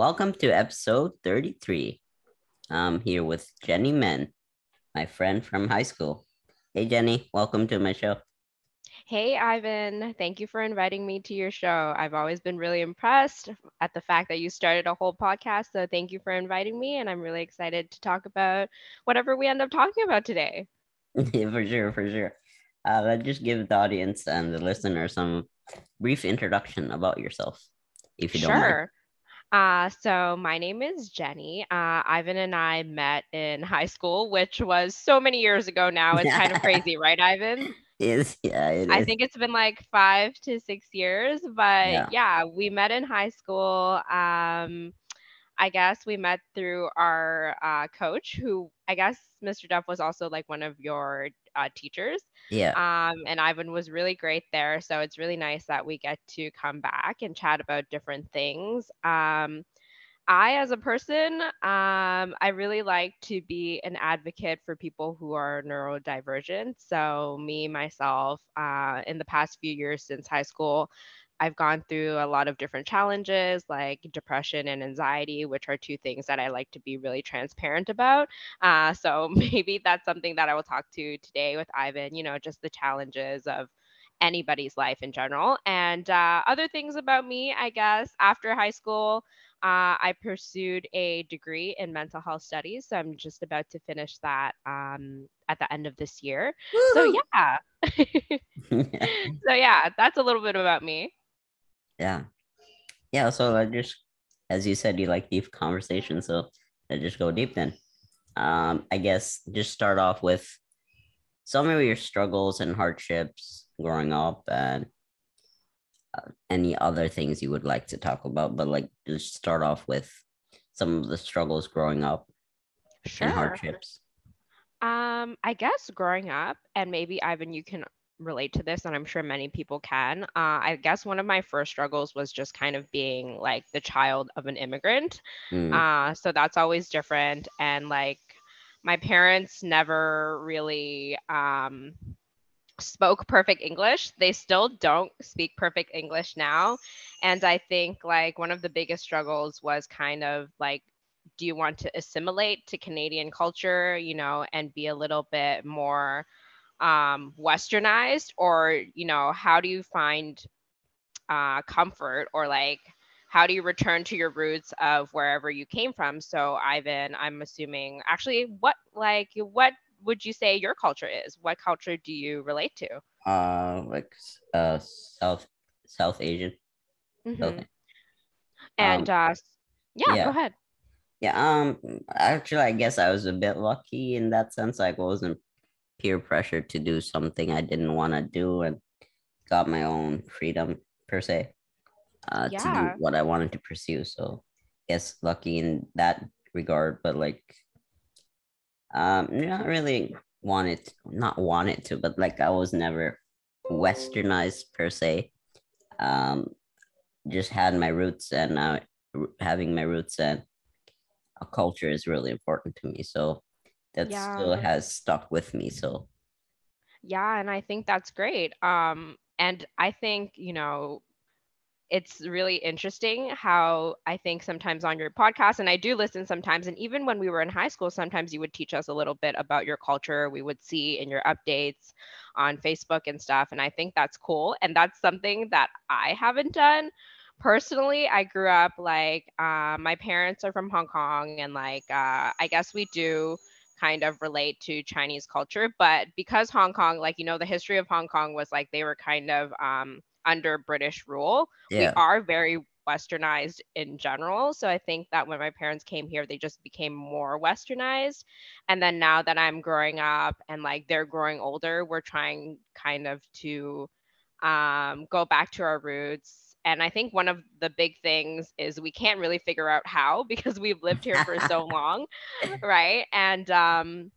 welcome to episode 33. I'm here with Jenny Men, my friend from high school. Hey, Jenny, welcome to my show. Hey, Ivan. Thank you for inviting me to your show. I've always been really impressed at the fact that you started a whole podcast. So, thank you for inviting me. And I'm really excited to talk about whatever we end up talking about today. yeah, for sure, for sure. Uh, let's just give the audience and the listener some brief introduction about yourself, if you don't mind. Uh, so my name is Jenny. Uh, Ivan and I met in high school, which was so many years ago now. It's kind of crazy, right, Ivan? Is yeah, it I think it's been like five to six years, but Yeah. yeah, we met in high school. Um, I guess we met through our uh, coach, who I guess Mr. Duff was also like one of your uh, teachers. Yeah, Um, and Ivan was really great there. So it's really nice that we get to come back and chat about different things. Um, I, as a person, um, I really like to be an advocate for people who are neurodivergent. So, me, myself, uh, in the past few years since high school, I've gone through a lot of different challenges like depression and anxiety, which are two things that I like to be really transparent about. Uh, so, maybe that's something that I will talk to today with Ivan, you know, just the challenges of anybody's life in general. And uh, other things about me, I guess, after high school, uh, I pursued a degree in mental health studies. So I'm just about to finish that um, at the end of this year. So yeah. so yeah, that's a little bit about me. Yeah, yeah. So I just, as you said, you like deep conversation, so let's just go deep then. Um, I guess just start off with some of your struggles and hardships growing up, and uh, any other things you would like to talk about. But like, just start off with some of the struggles growing up and hardships. Um, I guess growing up, and maybe Ivan, you can relate to this, and I'm sure many people can. Uh, I guess one of my first struggles was just kind of being like the child of an immigrant. Mm, Uh, so that's always different. And like my parents never really um, spoke perfect English. They still don't speak perfect English now. And I think like one of the biggest struggles was kind of like, do you want to assimilate to Canadian culture, you know, and be a little bit more um, westernized? Or, you know, how do you find uh, comfort or like how do you return to your roots of wherever you came from so ivan i'm assuming actually what like what would you say your culture is what culture do you relate to uh, like uh, South South Asian. mm-hmm. Okay. and Um, uh yeah, yeah. go ahead Yeah, um, actually, I guess I was a bit lucky in that sense. Like, I wasn't peer pressure to do something I didn't want to do and got my own freedom per se, uh, to do what I wanted to pursue. So, guess lucky in that regard, but like, um, not really wanted, not wanted to, but like, I was never westernized per se. Um, just had my roots and uh, having my roots and a culture is really important to me. So that Yeah. still has stuck with me. So Yeah, and I think that's great. Um, and I think, you know, it's really interesting how I think sometimes on your podcast, and I do listen sometimes, and even when we were in high school, sometimes you would teach us a little bit about your culture. We would see in your updates on Facebook and stuff. And I think that's cool. And that's something that I haven't done. Personally, I grew up like uh, my parents are from Hong Kong, and like uh, I guess we do kind of relate to Chinese culture. But because Hong Kong, like, you know, the history of Hong Kong was like they were kind of um, under British rule. We are very westernized in general. So I think that when my parents came here, they just became more westernized. And then now that I'm growing up and like they're growing older, we're trying kind of to um, go back to our roots. And I think one of the big things is we can't really figure out how because we've lived here for so long, right? And um,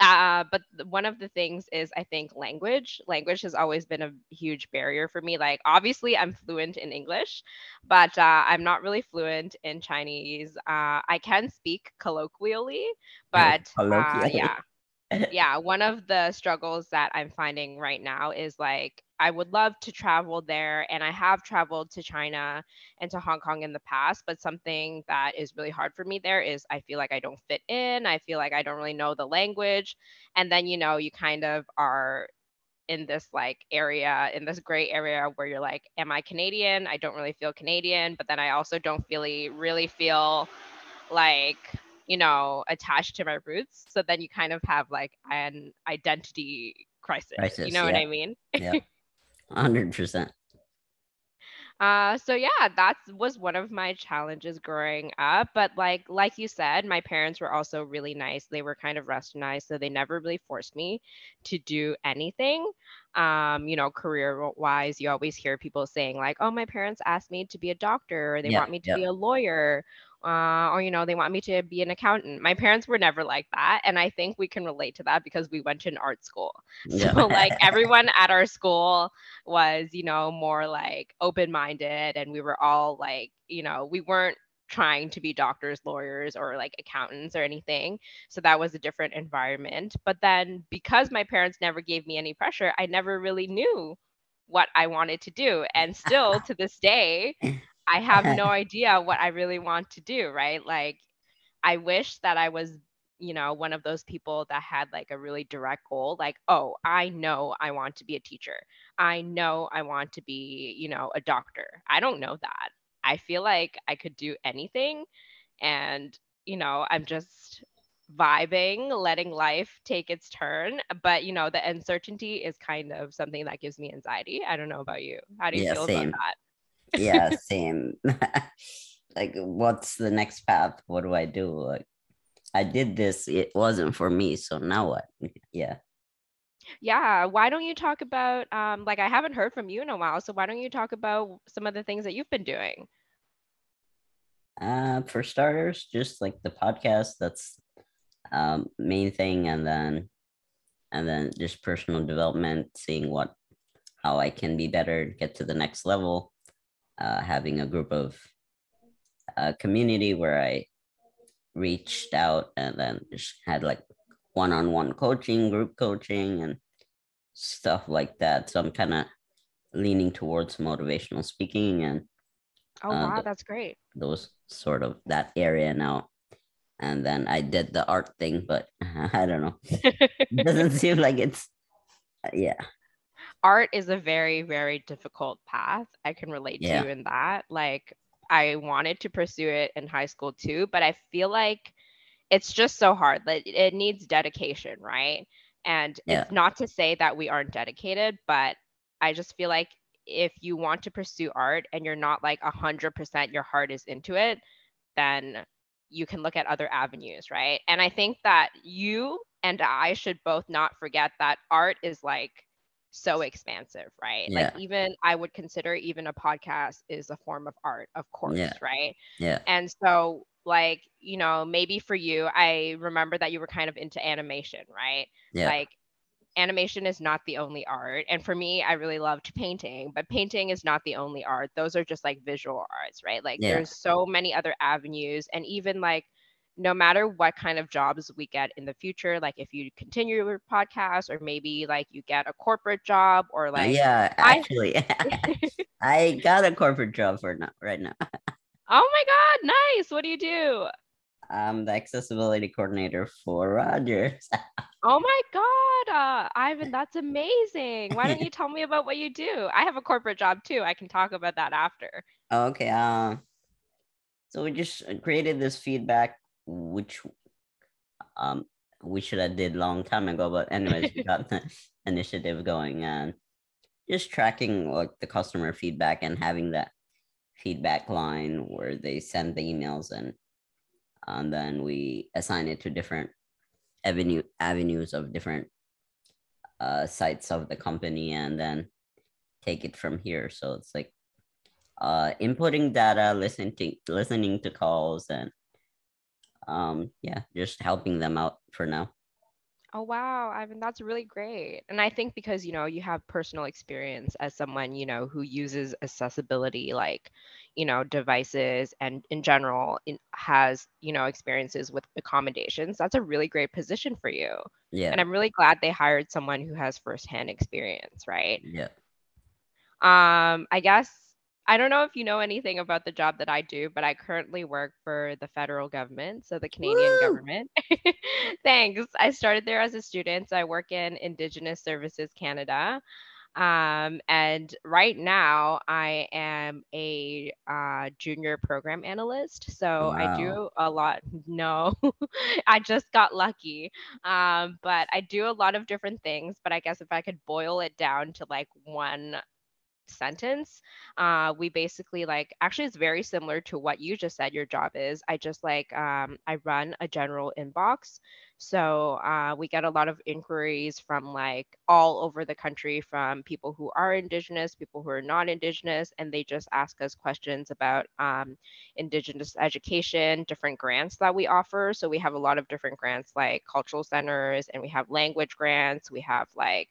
uh, but one of the things is I think language. Language has always been a huge barrier for me. Like obviously I'm fluent in English, but uh, I'm not really fluent in Chinese. Uh, I can speak colloquially, but uh, yeah, yeah, one of the struggles that I'm finding right now is like I would love to travel there and I have traveled to China and to Hong Kong in the past, but something that is really hard for me there is I feel like I don't fit in. I feel like I don't really know the language. And then, you know, you kind of are in this like area in this gray area where you're like am i canadian i don't really feel canadian but then i also don't really really feel like you know attached to my roots so then you kind of have like an identity crisis, crisis you know yeah. what i mean yeah 100% uh, so yeah, that was one of my challenges growing up. But like like you said, my parents were also really nice. They were kind of westernized, so they never really forced me to do anything. Um, you know, career wise, you always hear people saying like, "Oh, my parents asked me to be a doctor, or they yeah, want me to yeah. be a lawyer, uh, or you know they want me to be an accountant. My parents were never like that and i think we can relate to that because we went to an art school. Yeah. so like everyone at our school was you know more like open minded and we were all like you know we weren't trying to be doctors lawyers or like accountants or anything. So that was a different environment. But then because my parents never gave me any pressure i never really knew what i wanted to do. And still to this day I have no idea what I really want to do, right? Like, I wish that I was, you know, one of those people that had like a really direct goal, like, oh, I know I want to be a teacher. I know I want to be, you know, a doctor. I don't know that. I feel like I could do anything. And, you know, I'm just vibing, letting life take its turn. But, you know, the uncertainty is kind of something that gives me anxiety. I don't know about you. How do you yeah, feel same. about that? Yeah, same. like, what's the next path? What do I do? Like, I did this. It wasn't for me. So now what? Yeah. Yeah. Why don't you talk about, um, like, I haven't heard from you in a while. So why don't you talk about some of the things that you've been doing? Uh, for starters, just like the podcast. That's um main thing, and then and then just personal development, seeing what how I can be better, get to the next level uh, having a group of a community where I reached out and then just had like one-on-one coaching, group coaching, and stuff like that. So I'm kind of leaning towards motivational speaking and oh uh, wow, that's great. Those sort of that area now. And then I did the art thing, but I don't know. it doesn't seem like it's yeah art is a very very difficult path. I can relate yeah. to you in that. Like i wanted to pursue it in high school too but i feel like it's just so hard. Like it needs dedication right? And yeah. it's not to say that we aren't dedicated but i just feel like if you want to pursue art and you're not like 100% your heart is into it then you can look at other avenues right? And i think that you and i should both not forget that art is like so expansive, right? Yeah. Like even I would consider even a podcast is a form of art, of course, yeah. right? Yeah. And so like, you know, maybe for you, I remember that you were kind of into animation, right? Yeah. Like animation is not the only art. And for me, I really loved painting, but painting is not the only art. Those are just like visual arts, right? Like yeah. there's so many other avenues and even like no matter what kind of jobs we get in the future, like if you continue your podcast or maybe like you get a corporate job or uh, like yeah, actually I, I got a corporate job for now right now. oh my god, nice. What do you do? I'm the accessibility coordinator for Rogers. oh my god, uh, Ivan, that's amazing. Why don't you tell me about what you do? I have a corporate job too. I can talk about that after. Okay. Um. Uh, so we just created this feedback which um we should have did long time ago. But anyways, we got the initiative going and just tracking like the customer feedback and having that feedback line where they send the emails and and then we assign it to different avenue avenues of different uh, sites of the company and then take it from here. So it's like uh, inputting data, listening to listening to calls, and um yeah just helping them out for now Oh wow, I mean that's really great. And I think because you know you have personal experience as someone, you know, who uses accessibility like, you know, devices and in general in, has, you know, experiences with accommodations, that's a really great position for you. Yeah. And I'm really glad they hired someone who has firsthand experience, right? Yeah. Um, I guess I don't know if you know anything about the job that I do, but I currently work for the federal government, so the Canadian Woo! government. Thanks. I started there as a student. So I work in Indigenous Services Canada. Um, and right now, I am a uh, junior program analyst. So I do a lot. No, I just got lucky. Um, but I do a lot of different things. But I guess if I could boil it down to like one sentence uh we basically like actually it's very similar to what you just said your job is i just like um i run a general inbox. So uh, we get a lot of inquiries from like all over the country from people who are indigenous people who are not indigenous and they just ask us questions about um, indigenous education different grants that we offer. So we have a lot of different grants like cultural centers and we have language grants we have like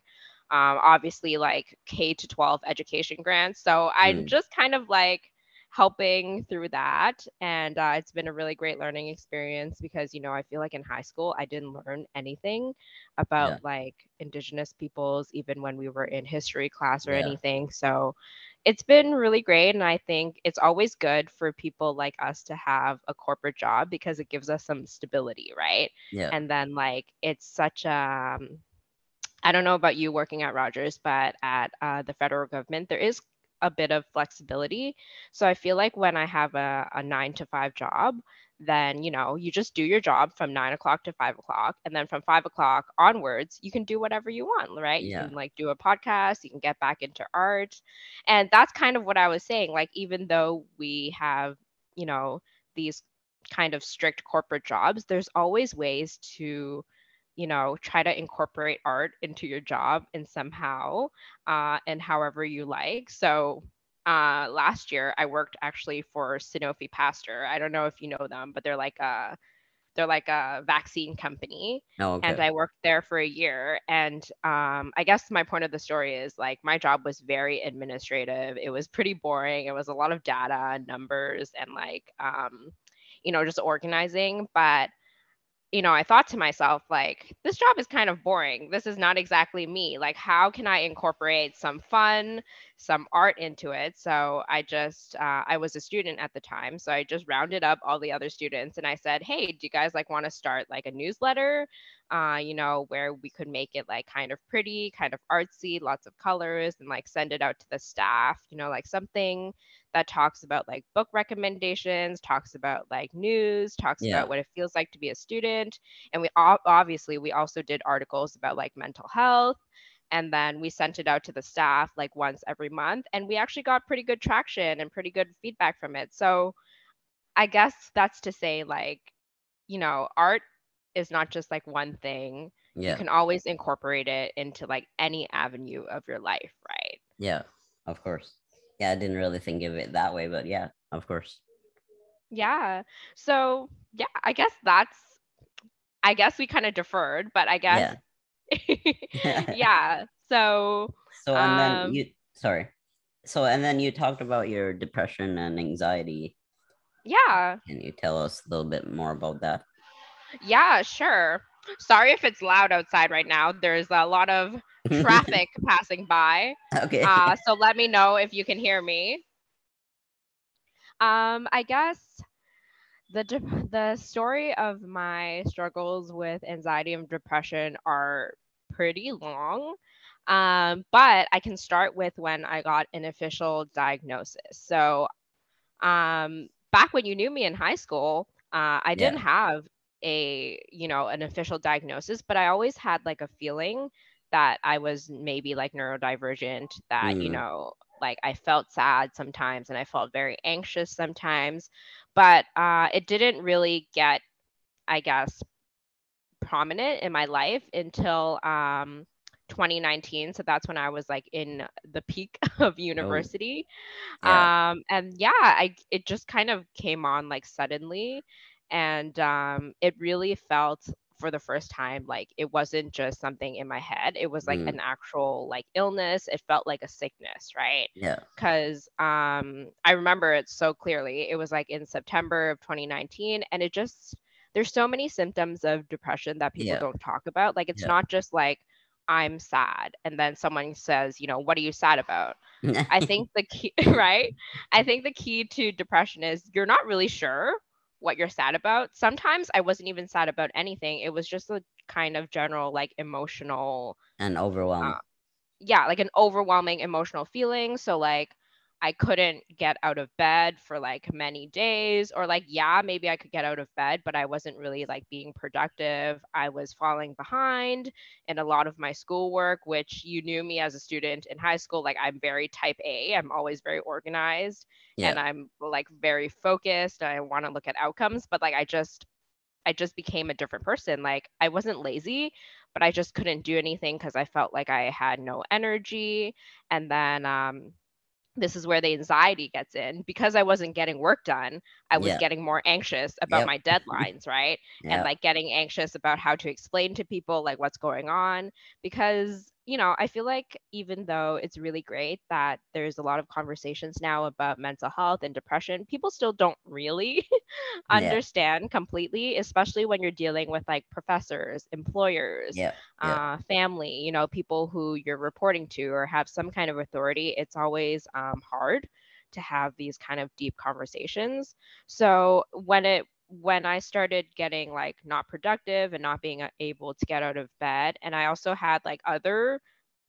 um, obviously like K to 12 education grants. So I'm Mm. just kind of like helping through that. And uh, it's been a really great learning experience because, you know, I feel like in high school, I didn't learn anything about Yeah. like Indigenous peoples, even when we were in history class or Yeah. anything. So it's been really great. And I think it's always good for people like us to have a corporate job because it gives us some stability, right? Yeah. And then like it's such a, um, I don't know about you working at Rogers, but at uh, the federal government, there is a bit of flexibility. So I feel like when I have a, a nine to five job, then you know you just do your job from nine o'clock to five o'clock, and then from five o'clock onwards, you can do whatever you want, right? Yeah. You can like do a podcast, you can get back into art, and that's kind of what I was saying. Like even though we have, you know, these kind of strict corporate jobs, there's always ways to you know try to incorporate art into your job and somehow uh, and however you like. So uh, last year i worked actually for sanofi pasteur. I don't know if you know them but they're like a they're like a vaccine company. Oh, and i worked there for a year. And um, i guess my point of the story is like my job was very administrative. It was pretty boring. It was a lot of data and numbers and like um, you know just organizing. But you know, I thought to myself, like, this job is kind of boring. This is not exactly me. Like, how can I incorporate some fun, some art into it? So I just, uh, I was a student at the time. So I just rounded up all the other students and I said, hey, do you guys like want to start like a newsletter? Uh, you know, where we could make it like kind of pretty, kind of artsy, lots of colors, and like send it out to the staff, you know, like something that talks about like book recommendations, talks about like news, talks Yeah. about what it feels like to be a student. And we obviously we also did articles about like mental health. And then we sent it out to the staff like once every month. And we actually got pretty good traction and pretty good feedback from it. So I guess that's to say, like, you know, art is not just like one thing. Yeah. You can always incorporate it into like any avenue of your life, right? Yeah. Of course. Yeah, I didn't really think of it that way, but yeah, of course. Yeah. So, yeah, I guess that's I guess we kind of deferred, but I guess Yeah. yeah. So, So and then Um, you sorry. So and then you talked about your depression and anxiety. yeah. Can you tell us a little bit more about that? Yeah, sure. Sorry if it's loud outside right now. There's a lot of traffic passing by. okay. Uh, so let me know if you can hear me. Um, I guess the de- the story of my struggles with anxiety and depression are pretty long. Um, but I can start with when I got an official diagnosis. So, um, back when you knew me in high school, uh, I didn't have a you know an official diagnosis, but I always had like a feeling that I was maybe like neurodivergent. That you Mm. know like I felt sad sometimes and I felt very anxious sometimes, but uh, it didn't really get I guess prominent in my life until um 2019 so that's when i was like in the peak of university yeah. um and yeah i it just kind of came on like suddenly and um it really felt for the first time like it wasn't just something in my head it was like Mm. an actual like illness it felt like a sickness right Yeah. because um i remember it so clearly it was like in september of 2019 and it just there's so many symptoms of depression that people Yeah. don't talk about like it's Yeah. not just like i'm sad and then someone says you know what are you sad about I think the key, right? I think the key to depression is you're not really sure what you're sad about. Sometimes I wasn't even sad about anything. It was just a kind of general, like emotional, and overwhelming. Uh, yeah, like an overwhelming emotional feeling. So, like, I couldn't get out of bed for like many days, or like, yeah, maybe I could get out of bed, but I wasn't really like being productive. I was falling behind in a lot of my schoolwork, which you knew me as a student in high school. Like, I'm very type A, I'm always very organized and. I'm like very focused. I want to look at outcomes, but like, I just, I just became a different person. Like, I wasn't lazy, but I just couldn't do anything because I felt like I had no energy. And then, um, this is where the anxiety gets in because I wasn't getting work done. I was getting more anxious about Yep. my deadlines, right? And like getting anxious about how to explain to people like what's going on because, you know, I feel like even though it's really great that there's a lot of conversations now about mental health and depression, people still don't really Yeah. understand completely, especially when you're dealing with like professors, employers, yeah. Yeah. uh, family, you know, people who you're reporting to or have some kind of authority, it's always um, hard to have these kind of deep conversations. So when it when I started getting like not productive and not being able to get out of bed, and I also had like other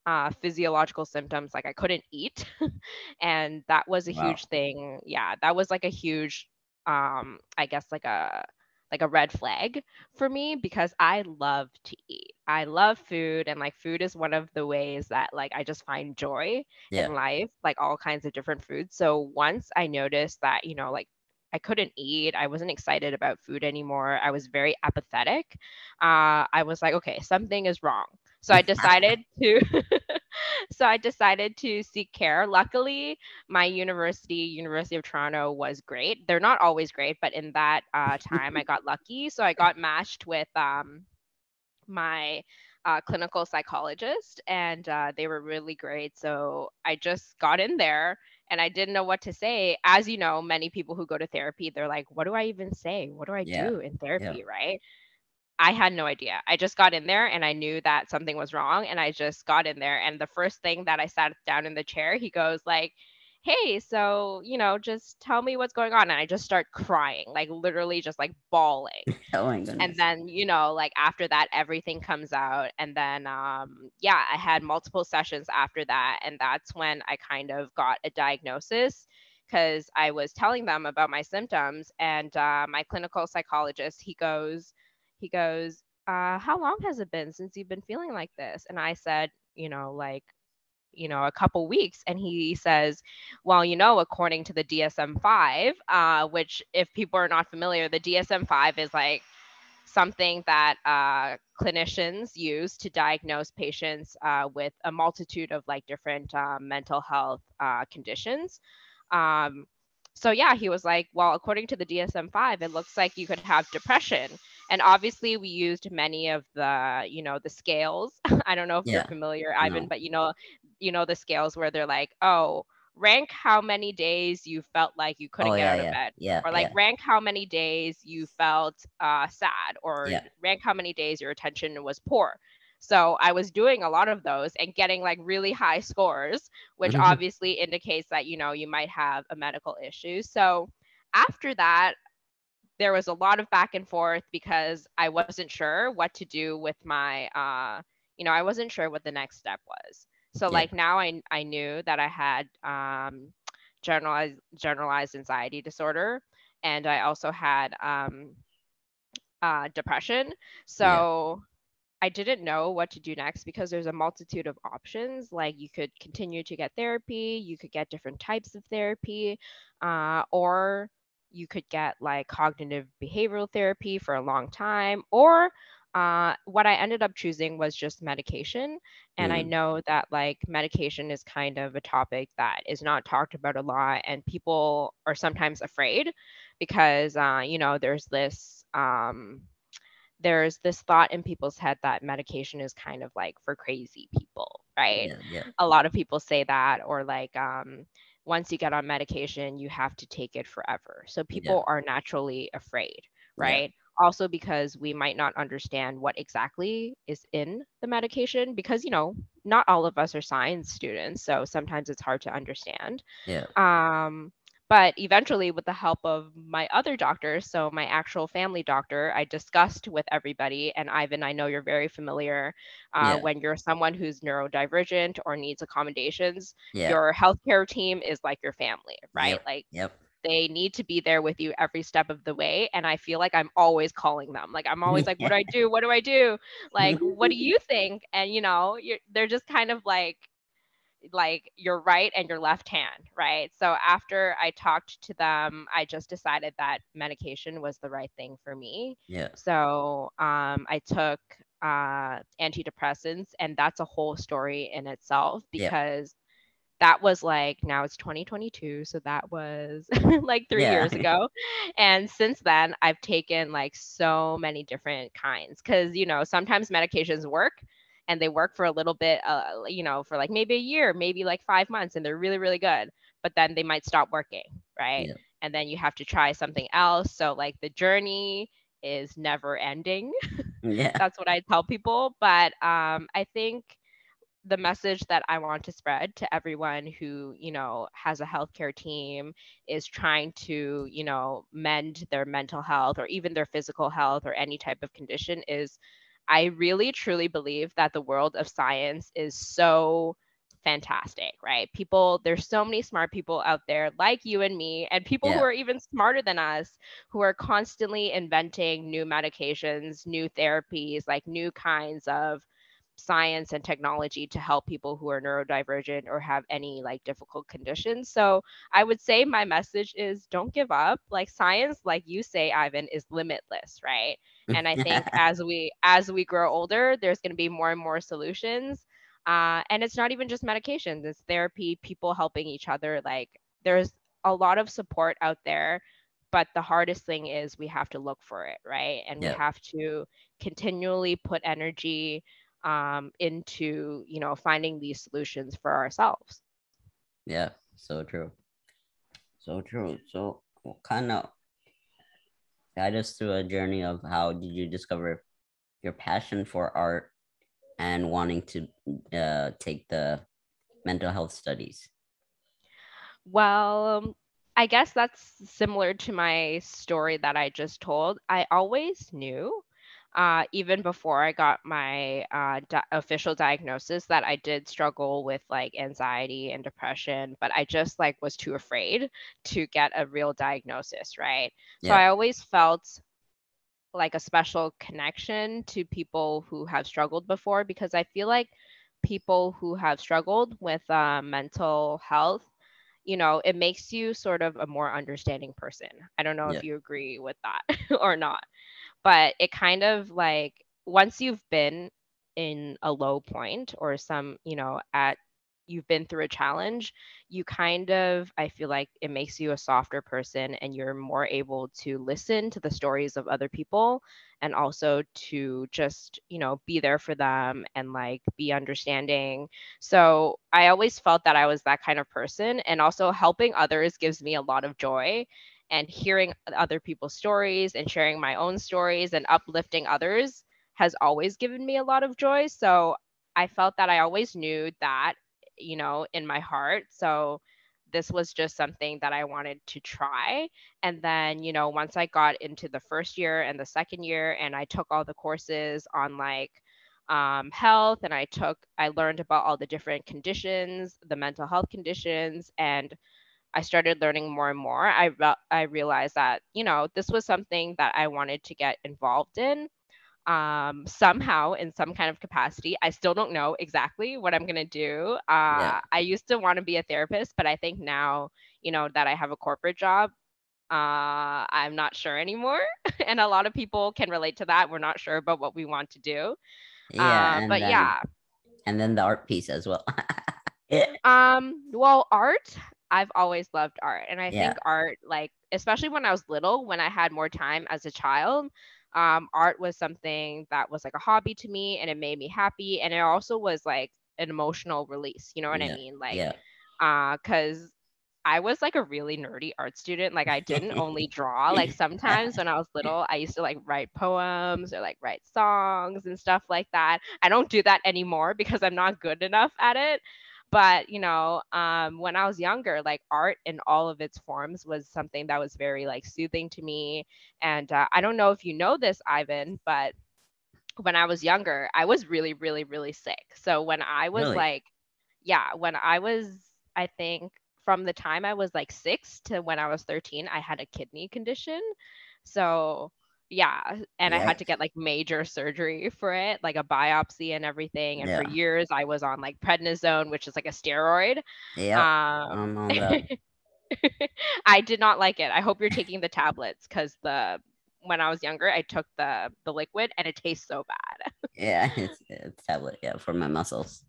uh, physiological symptoms, like I couldn't eat, and that was a Wow. huge thing. Yeah, that was like a huge, um, I guess like a like a red flag for me because I love to eat. I love food and like food is one of the ways that like I just find joy Yeah. in life, like all kinds of different foods. So once I noticed that, you know, like I couldn't eat, I wasn't excited about food anymore. I was very apathetic. Uh, I was like, okay, something is wrong. So I decided to so I decided to seek care. Luckily, my university, University of Toronto, was great. They're not always great, but in that uh, time, I got lucky. So I got matched with um, my uh, clinical psychologist, and uh, they were really great. So I just got in there and I didn't know what to say. As you know, many people who go to therapy, they're like, what do I even say? What do I Yeah. do in therapy? Right. I had no idea. I just got in there and I knew that something was wrong and I just got in there and the first thing that I sat down in the chair, he goes like, "Hey, so, you know, just tell me what's going on." And I just start crying, like literally just like bawling. Oh my goodness. And then, you know, like after that everything comes out and then um yeah, I had multiple sessions after that and that's when I kind of got a diagnosis because I was telling them about my symptoms and uh, my clinical psychologist, he goes he goes, uh, how long has it been since you've been feeling like this? And I said, you know, like, you know, a couple weeks. And he says, well, you know, according to the DSM 5, uh, which if people are not familiar, the DSM 5 is like something that uh, clinicians use to diagnose patients uh, with a multitude of like different uh, mental health uh, conditions. Um, so yeah, he was like, well, according to the DSM-5, it looks like you could have depression. And obviously, we used many of the, you know, the scales. I don't know if Yeah. you're familiar, Ivan, No. but you know, you know the scales where they're like, oh, rank how many days you felt like you couldn't oh get yeah, out of yeah, bed yeah. or like rank how many days you felt uh, sad or rank how many days your attention was poor so i was doing a lot of those and getting like really high scores which Mhm. obviously indicates that you know you might have a medical issue so after that there was a lot of back and forth because i wasn't sure what to do with my uh you know i wasn't sure what the next step was so Yeah. like now i i knew that i had um generalized generalized anxiety disorder and i also had um uh depression so I didn't know what to do next because there's a multitude of options. Like you could continue to get therapy, you could get different types of therapy, uh, or you could get like cognitive behavioral therapy for a long time, or uh, what I ended up choosing was just medication. And I Mm. know that like medication is kind of a topic that is not talked about a lot, and people are sometimes afraid because, uh, you know, there's this. Um, there's this thought in people's head that medication is kind of like for crazy people, right? Yeah, yeah, A lot of people say that, or like, um, once you get on medication, you have to take it forever. So people are naturally afraid, Yeah. right? Also, because we might not understand what exactly is in the medication, because, you know, not all of us are science students. So sometimes it's hard to understand. yeah, Um, but eventually, with the help of my other doctor, so my actual family doctor, I discussed with everybody. And Ivan, I know you're very familiar uh, yeah, when you're someone who's neurodivergent or needs accommodations, yeah. your healthcare team is like your family, right? Yep. Like Yep. they need to be there with you every step of the way. And I feel like I'm always calling them. Like I'm always like, what do I do? What do I do? Like, what do you think? And you know, you're, they're just kind of like like your right and your left hand, right? So after I talked to them, I just decided that medication was the right thing for me. Yeah. So um, I took uh, antidepressants, and that's a whole story in itself Yeah. because that was like now it's 2022, so that was like three Yeah. years ago. And since then, I've taken like so many different kinds because you know sometimes medications work and they work for a little bit, uh, you know, for like maybe a year, maybe like five months, and they're really really good. But then they might stop working, right? Yeah. And then you have to try something else. So like the journey is never ending Yeah. that's what I tell people. But um, I think the message that I want to spread to everyone who, you know, has a healthcare team is trying to, you know, mend their mental health or even their physical health or any type of condition is I really truly believe that the world of science is so fantastic, right? People, there's so many smart people out there like you and me, and people who are even smarter than us who are constantly inventing new medications, new therapies, like new kinds of science and technology to help people who are neurodivergent or have any like difficult conditions. So I would say my message is don't give up. Like science, like you say, Ivan, is limitless, right? And I think as we as we grow older, there's going to be more and more solutions. Uh, and it's not even just medications; it's therapy, people helping each other. Like there's a lot of support out there, but the hardest thing is we have to look for it, right? And Yeah. we have to continually put energy um, into you know finding these solutions for ourselves. Yeah. So true. So true. So what kind of guide us through a journey of how did you discover your passion for art and wanting to uh, take the mental health studies? Well, um, I guess that's similar to my story that I just told. I always knew, uh, even before I got my uh, di- official diagnosis, that I did struggle with like anxiety and depression, but I just like was too afraid to get a real diagnosis, right? So I always felt like a special connection to people who have struggled before because I feel like people who have struggled with uh, mental health, you know, it makes you sort of a more understanding person. I don't know Yeah. if you agree with that or not, but it kind of like once you've been in a low point or some, you know, at you've been through a challenge, you kind of, I feel like it makes you a softer person and you're more able to listen to the stories of other people and also to just, you know, be there for them and like be understanding. So I always felt that I was that kind of person. And also helping others gives me a lot of joy. And hearing other people's stories and sharing my own stories and uplifting others has always given me a lot of joy. So I felt that I always knew that, you know, in my heart. So this was just something that I wanted to try. And then, you know, once I got into the first year and the second year, and I took all the courses on like um, health, and I took, I learned about all the different conditions, the mental health conditions, and I started learning more and more. I re- I realized that you know this was something that I wanted to get involved in um somehow in some kind of capacity i still don't know exactly what i'm going to do uh Yeah. i used to want to be a therapist but i think now you know that i have a corporate job uh i'm not sure anymore and a lot of people can relate to that we're not sure about what we want to do Yeah. uh, but then, yeah And then the art piece as well. Um, well, art, I've always loved art. And I Yeah. think art, like, especially when I was little, when I had more time as a child, um, art was something that was like a hobby to me and it made me happy and it also was like an emotional release you know what yeah. i mean like yeah uh because I was like a really nerdy art student. Like I didn't only draw. Like sometimes when I was little, I used to like write poems or like write songs and stuff like that. I don't do that anymore because I'm not good enough at it. But you know, um, when I was younger, like art in all of its forms was something that was very like soothing to me. And uh, I don't know if you know this, Ivan, but when I was younger, I was really, really, really sick. So when I was Really? like, yeah, when I was, I think from the time I was like six to when I was 13, I had a kidney condition. So yeah, and I had to get like major surgery for it, like a biopsy and everything. And for years, I was on like prednisone, which is like a steroid. yeah Um, i'm on that I did not like it. I hope you're taking the tablets because the when I was younger, I took the the liquid and it tastes so bad. yeah it's, it's tablet yeah for my muscles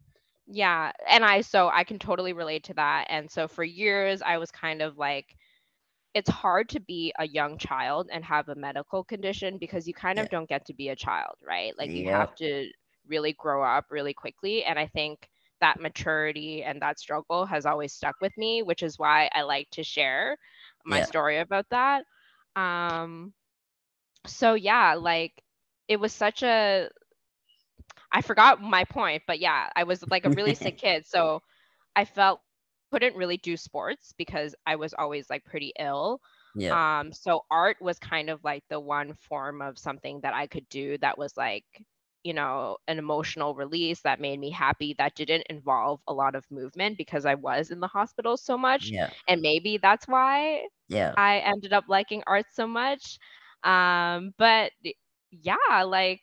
Yeah, and I so I can totally relate to that. And so for years I was kind of like it's hard to be a young child and have a medical condition because you kind of Yeah. don't get to be a child, right? Like you have to really grow up really quickly and I think that maturity and that struggle has always stuck with me, which is why I like to share my Yeah. story about that. Um so yeah, like it was such a I forgot my point, but yeah, I was like a really sick kid. So I felt couldn't really do sports because I was always like pretty ill. yeah Um, so art was kind of like the one form of something that I could do that was like, you know, an emotional release that made me happy that didn't involve a lot of movement because I was in the hospital so much. yeah And maybe that's why yeah I ended up liking art so much. Um, but yeah, like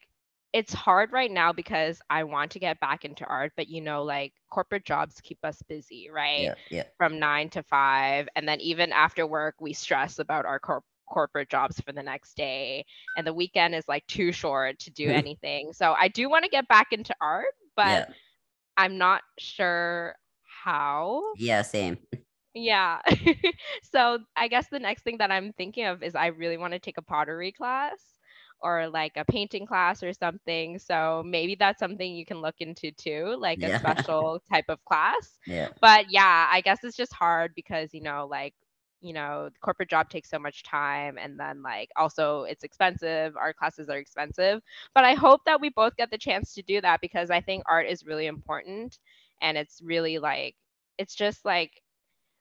it's hard right now because I want to get back into art, but you know, like corporate jobs keep us busy, right? yeah yeah From nine to five. And then even after work, we stress about our corp corporate jobs for the next day. And the weekend is like too short to do anything. So I do want to get back into art, but yeah I'm not sure how. yeah same Yeah. so I guess the next thing that I'm thinking of is I really want to take a pottery class or like a painting class or something. So maybe that's something you can look into too, like a special type of class. yeah But yeah, I guess it's just hard because, you know, like, you know, the corporate job takes so much time and then like also it's expensive. Art classes are expensive. But I hope that we both get the chance to do that because I think art is really important and it's really like it's just like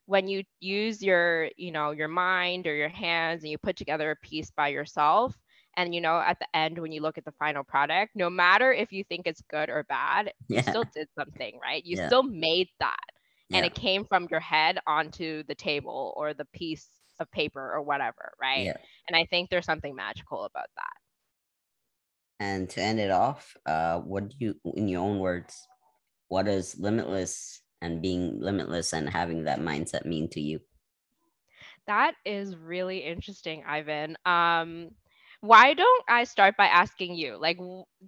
when you use your you know your mind or your hands and you put together a piece by yourself and you know at the end when you look at the final product no matter if you think it's good or bad you still did something right you Yeah. still made that and it came from your head onto the table or the piece of paper or whatever right yeah and i think there's something magical about that And to end it off, uh, what do you, in your own words, what does limitless and being limitless and having that mindset mean to you? That is really interesting, Ivan. Um, why don't I start by asking you? Like,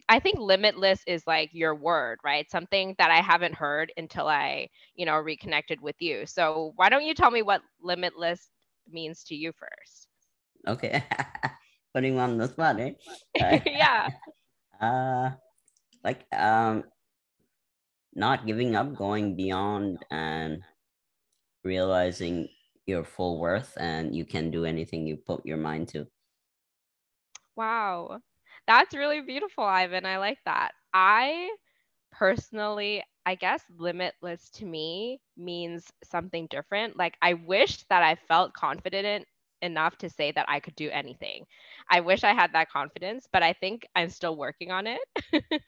I think limitless is like your word, right? Something that I haven't heard until I, you know, reconnected with you. So why don't you tell me what limitless means to you first? Okay, putting on the spot, eh? Yeah. uh, like um, not giving up, going beyond, and realizing your full worth, and you can do anything you put your mind to. Wow. That's really beautiful, Ivan. I like that. I personally, I guess limitless to me means something different. Like I wish that I felt confident enough to say that I could do anything. I wish I had that confidence, but I think I'm still working on it.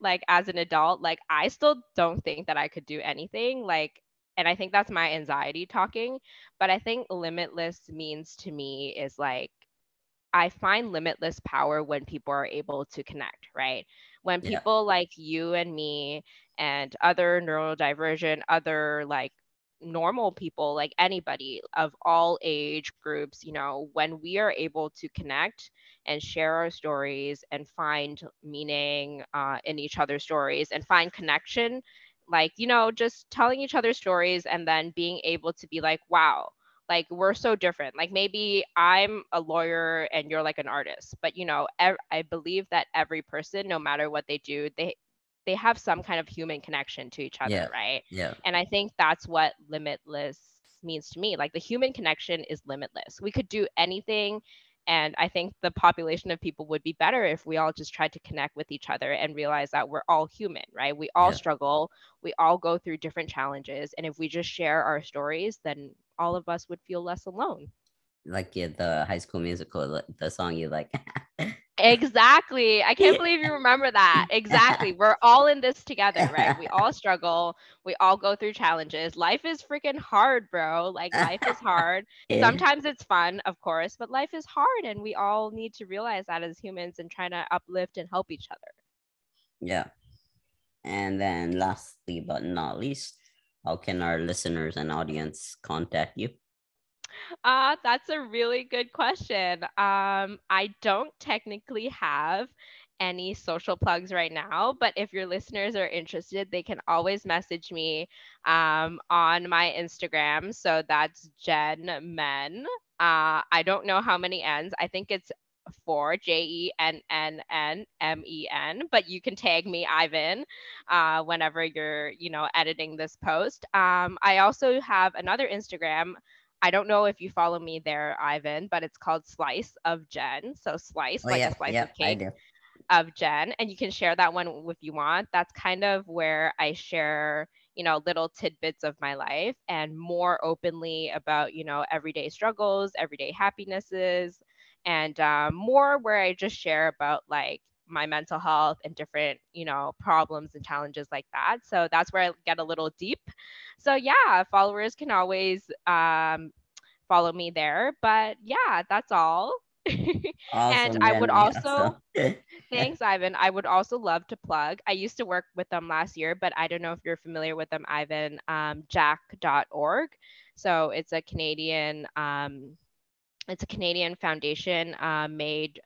like as an adult, like I still don't think that I could do anything. Like and I think that's my anxiety talking, but I think limitless means to me is like I find limitless power when people are able to connect, right? When Yeah. people like you and me and other neurodivergent, other like normal people, like anybody of all age groups, you know, when we are able to connect and share our stories and find meaning uh, in each other's stories and find connection, like, you know, just telling each other stories and then being able to be like, wow, like we're so different like maybe i'm a lawyer and you're like an artist but you know ev- i believe that every person no matter what they do they they have some kind of human connection to each other Yeah. right Yeah. and i think that's what limitless means to me like the human connection is limitless we could do anything and i think the population of people would be better if we all just tried to connect with each other and realize that we're all human right we all Yeah. struggle we all go through different challenges and if we just share our stories then all of us would feel less alone. Like yeah, the high school musical, the- song you like. exactly. I can't believe you remember that. Exactly. We're all in this together right? We all struggle. We all go through challenges. Life is freaking hard bro. Like life is hard. Sometimes it's fun of course but life is hard and we all need to realize that as humans and try to uplift and help each other. Yeah. And then lastly but not least, how can our listeners and audience contact you? Uh, that's a really good question. Um, I don't technically have any social plugs right now, but if your listeners are interested, they can always message me um, on my Instagram. So that's Jen Men. Uh, I don't know how many N's. I think it's four J E N N N M E N, but you can tag me Ivan uh, whenever you're, you know, editing this post. Um, I also have another Instagram. I don't know if you follow me there, Ivan, but it's called Slice of Jen. So slice, Oh like yeah, a slice yeah, of cake of Jen, and you can share that one if you want. That's kind of where I share, you know, little tidbits of my life and more openly about, you know, everyday struggles, everyday happinesses, and um, more where I just share about like my mental health and different, you know, problems and challenges like that. So that's where I get a little deep. So yeah, followers can always um, follow me there. But yeah, that's all. Awesome. and I would also- so- Thanks, Ivan. I would also love to plug. I used to work with them last year, but I don't know if you're familiar with them, Ivan. Um, Jack.org. So it's a Canadian, um, it's a Canadian foundation uh, made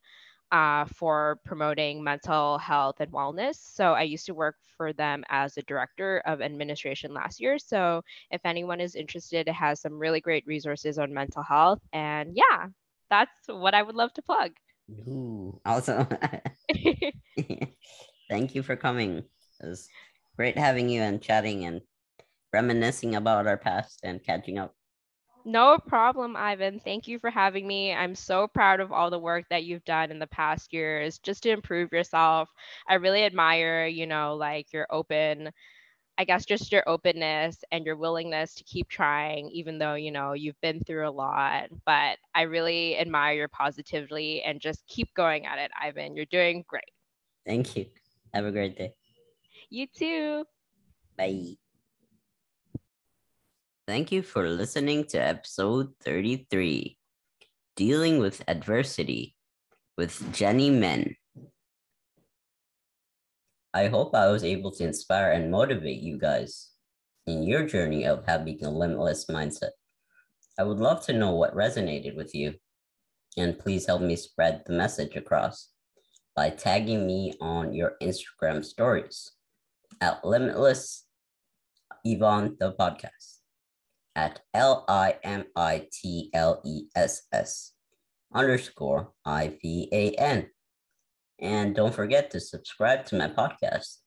uh, for promoting mental health and wellness. So I used to work for them as a director of administration last year. So if anyone is interested, it has some really great resources on mental health. And yeah, that's what I would love to plug. Ooh, awesome. Thank you for coming. It was great having you and chatting and reminiscing about our past and catching up. No problem, Ivan. Thank you for having me. I'm so proud of all the work that you've done in the past years just to improve yourself. I really admire, you know, like your open, I guess just your openness and your willingness to keep trying, even though, you know, you've been through a lot. But I really admire your positivity and just keep going at it, Ivan. You're doing great. Thank you. Have a great day. You too. Bye. Thank you for listening to episode 33 Dealing with Adversity with Jenny Men. I hope I was able to inspire and motivate you guys in your journey of having a limitless mindset. I would love to know what resonated with you, and please help me spread the message across by tagging me on your Instagram stories at Limitless Ivan the podcast at L I M I T L E S S underscore I V A N. And don't forget to subscribe to my podcast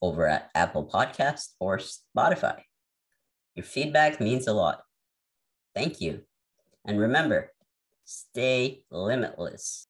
over at Apple Podcast or Spotify. Your feedback means a lot. Thank you. And remember, stay limitless.